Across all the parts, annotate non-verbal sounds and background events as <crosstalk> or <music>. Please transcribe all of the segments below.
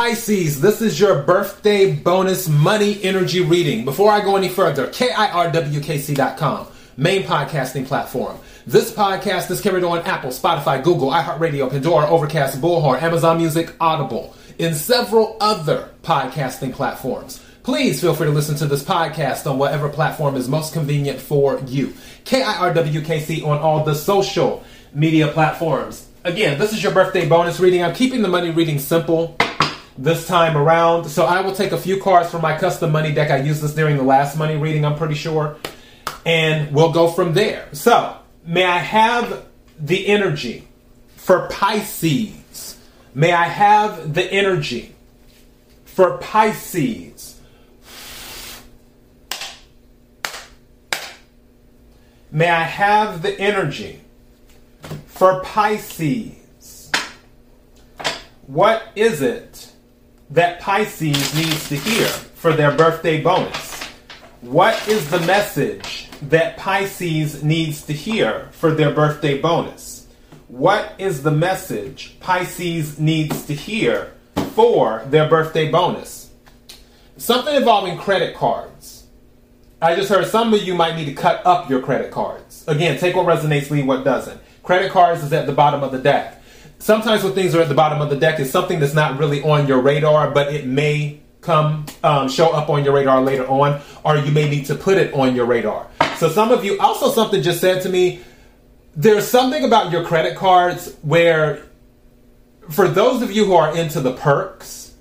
Pisces, this is your birthday bonus money energy reading. Before I go any further, KIRWKC.com, main podcasting platform. This podcast is carried on Apple, Spotify, Google, iHeartRadio, Pandora, Overcast, Bullhorn, Amazon Music, Audible, and several other podcasting platforms. Please feel free to listen to this podcast on whatever platform is most convenient for you. KIRWKC on all the social media platforms. Again, this is your birthday bonus reading. I'm keeping the money reading simple this time around. So I will take a few cards from my custom money deck. I used this during the last money reading, I'm pretty sure. And we'll go from there. So, may I have the energy for Pisces? May I have the energy for Pisces? May I have the energy for Pisces? What is it that Pisces needs to hear for their birthday bonus? What is the message that Pisces needs to hear for their birthday bonus? What is the message Pisces needs to hear for their birthday bonus? Something involving credit cards. I just heard some of you might need to cut up your credit cards. Again, take what resonates, leave what doesn't. Credit cards is at the bottom of the deck sometimes when things are at the bottom of the deck, it's something that's not really on your radar, but it may come um, show up on your radar later on, or you may need to put it on your radar. So some of you also something just said to me. There's something about your credit cards where, for those of you who are into the perks,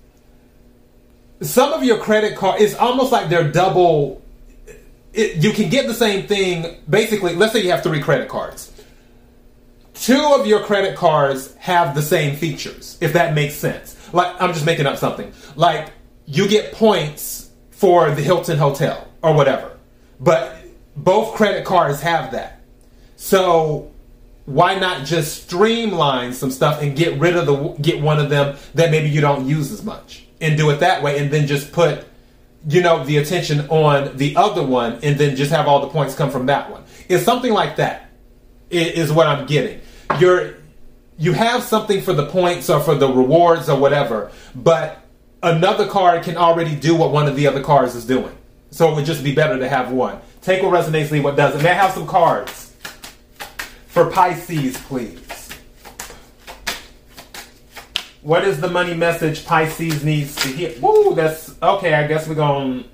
some of your credit card it's almost like they're double. It, you can get the same thing. Basically, let's say you have three credit cards two of your credit cards have the same features, if that makes sense. Like, I'm just making up something. Like, you get points for the Hilton Hotel or whatever, but both credit cards have that. So, why not just streamline some stuff and get rid of the get one of them that maybe you don't use as much and do it that way and then just put you know the attention on the other one and then just have all the points come from that one it's something like that is what i'm getting you're you have something for the points or for the rewards or whatever, but another card can already do what one of the other cards is doing. So it would just be better to have one. Take what resonates, leave what doesn't. May I have some cards for Pisces, please? What is the money message Pisces needs to hear? Woo, that's okay. I guess we're going.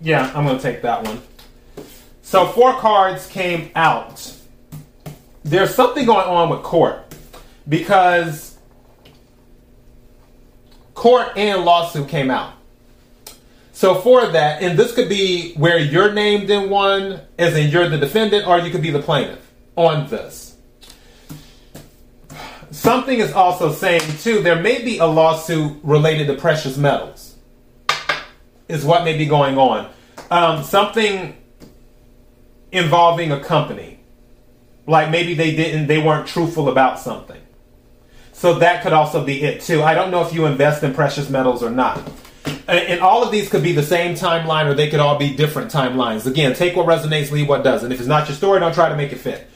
Yeah, I'm going to take that one. So four cards came out there's something going on with court because court and lawsuit came out. So for that, and this could be where you're named in one, as in you're the defendant, or you could be the plaintiff on this. Something is also saying too, there may be a lawsuit related to precious metals. Is what may be going on. Um, something involving a company like maybe they didn't, they weren't truthful about something. So that could also be it too. I don't know if you invest in precious metals or not. And all of these could be the same timeline or they could all be different timelines. Again, take what resonates, leave what doesn't. If it's not your story, don't try to make it fit.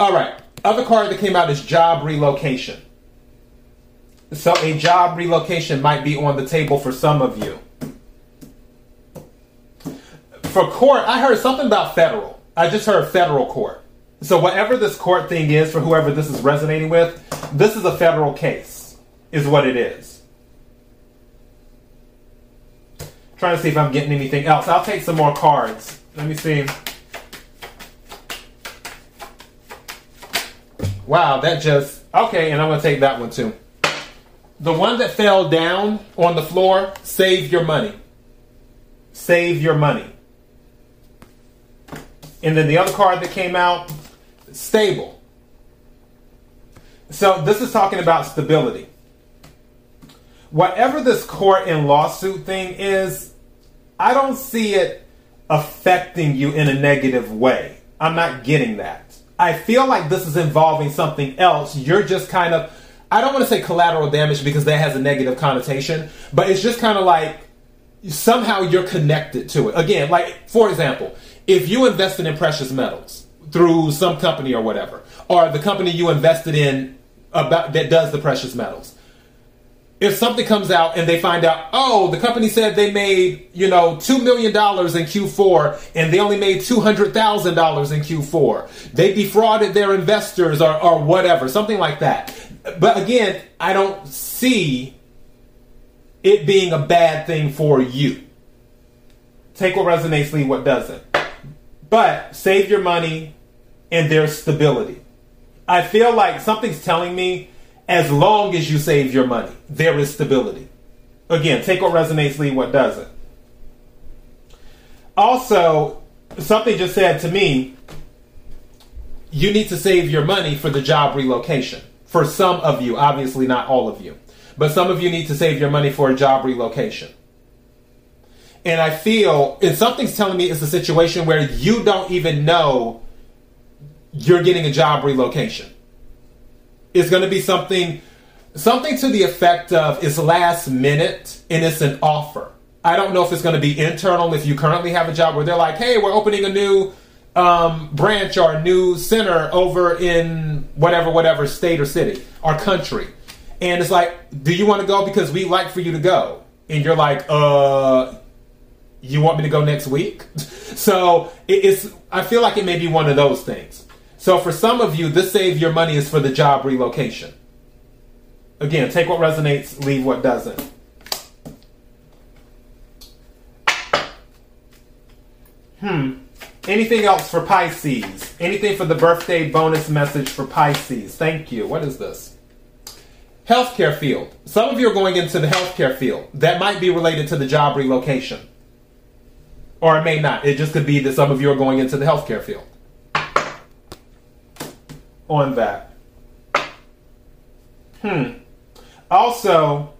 All right. Other card that came out is job relocation. So a job relocation might be on the table for some of you. For court, I heard something about federal. I just heard federal court. So whatever this court thing is for whoever this is resonating with, this is a federal case, is what it is. Trying to see if I'm getting anything else. I'll take some more cards. Let me see. Wow, that just okay, and I'm gonna take that one too. The one that fell down on the floor, save your money. Save your money. And then the other card that came out, stable. So this is talking about stability. Whatever this court and lawsuit thing is, I don't see it affecting you in a negative way. I'm not getting that. I feel like this is involving something else. You're just kind of, I don't want to say collateral damage because that has a negative connotation, but it's just kind of like somehow you're connected to it. Again, like, for example, if you invested in precious metals, through some company or whatever, or the company you invested in about that does the precious metals. if something comes out and they find out, oh, the company said they made, you know, $2 million in Q4 and they only made $200,000 in Q4. They defrauded their investors or, or whatever, something like that. But again, I don't see it being a bad thing for you. Take what resonates, leave what doesn't. But save your money and there's stability. I feel like something's telling me as long as you save your money, there is stability. Again, take what resonates, leave what doesn't. Also, something just said to me, you need to save your money for the job relocation. For some of you, obviously not all of you, but some of you need to save your money for a job relocation. And I feel, and something's telling me it's a situation where you don't even know you're getting a job relocation It's going to be something something to the effect of it's last minute and it's an offer. I don't know if it's going to be internal if you currently have a job where they're like, "Hey, we're opening a new um, branch or a new center over in whatever whatever state or city or country." And it's like, "Do you want to go because we'd like for you to go?" And you're like, "Uh, you want me to go next week?" <laughs> so it's I feel like it may be one of those things. So for some of you, this save your money is for the job relocation. Again, take what resonates, leave what doesn't. Hmm. Anything else for Pisces? Anything for the birthday bonus message for Pisces? Thank you. What is this? Healthcare field. Some of you are going into the healthcare field. That might be related to the job relocation. Or it may not. It just could be that some of you are going into the healthcare field on that. Hmm. Also,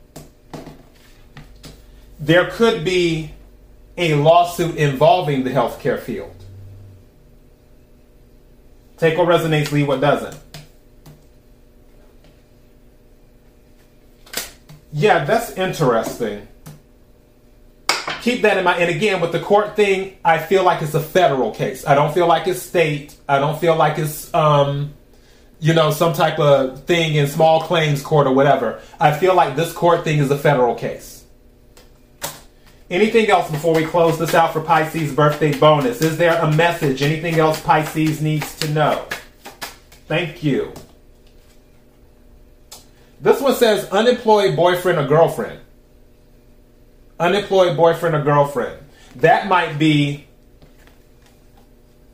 there could be a lawsuit involving the healthcare field. Take what resonates, leave what doesn't. Yeah, that's interesting. Keep that in mind. And again, with the court thing, I feel like it's a federal case. I don't feel like it's state. I don't feel like it's um, you know, some type of thing in small claims court or whatever. I feel like this court thing is a federal case. Anything else before we close this out for Pisces birthday bonus? Is there a message? Anything else Pisces needs to know? Thank you. This one says unemployed boyfriend or girlfriend. Unemployed boyfriend or girlfriend. That might be,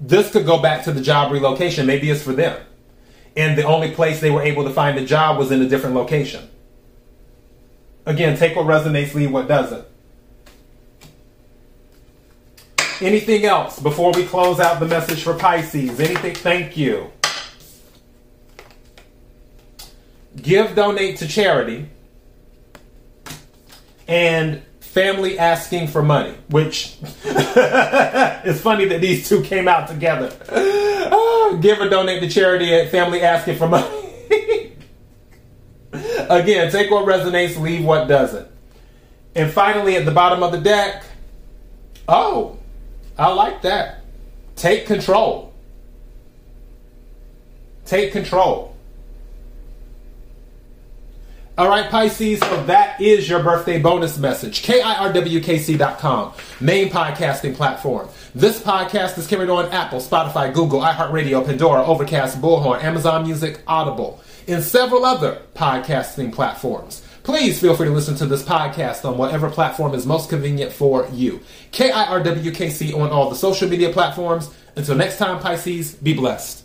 this could go back to the job relocation. Maybe it's for them and the only place they were able to find a job was in a different location. Again, take what resonates, leave what doesn't. Anything else before we close out the message for Pisces? Anything? Thank you. Give, donate to charity, and family asking for money, which <laughs> it's funny that these two came out together. Oh, <laughs> give or donate to charity, family asking for money. <laughs> Again, take what resonates, leave what doesn't. And finally, at the bottom of the deck, oh, I like that. Take control. Take control. All right, Pisces, so that is your birthday bonus message. KIRWKC.com, main podcasting platform. This podcast is carried on Apple, Spotify, Google, iHeartRadio, Pandora, Overcast, Bullhorn, Amazon Music, Audible, and several other podcasting platforms. Please feel free to listen to this podcast on whatever platform is most convenient for you. KIRWKC on all the social media platforms. Until next time, Pisces, be blessed.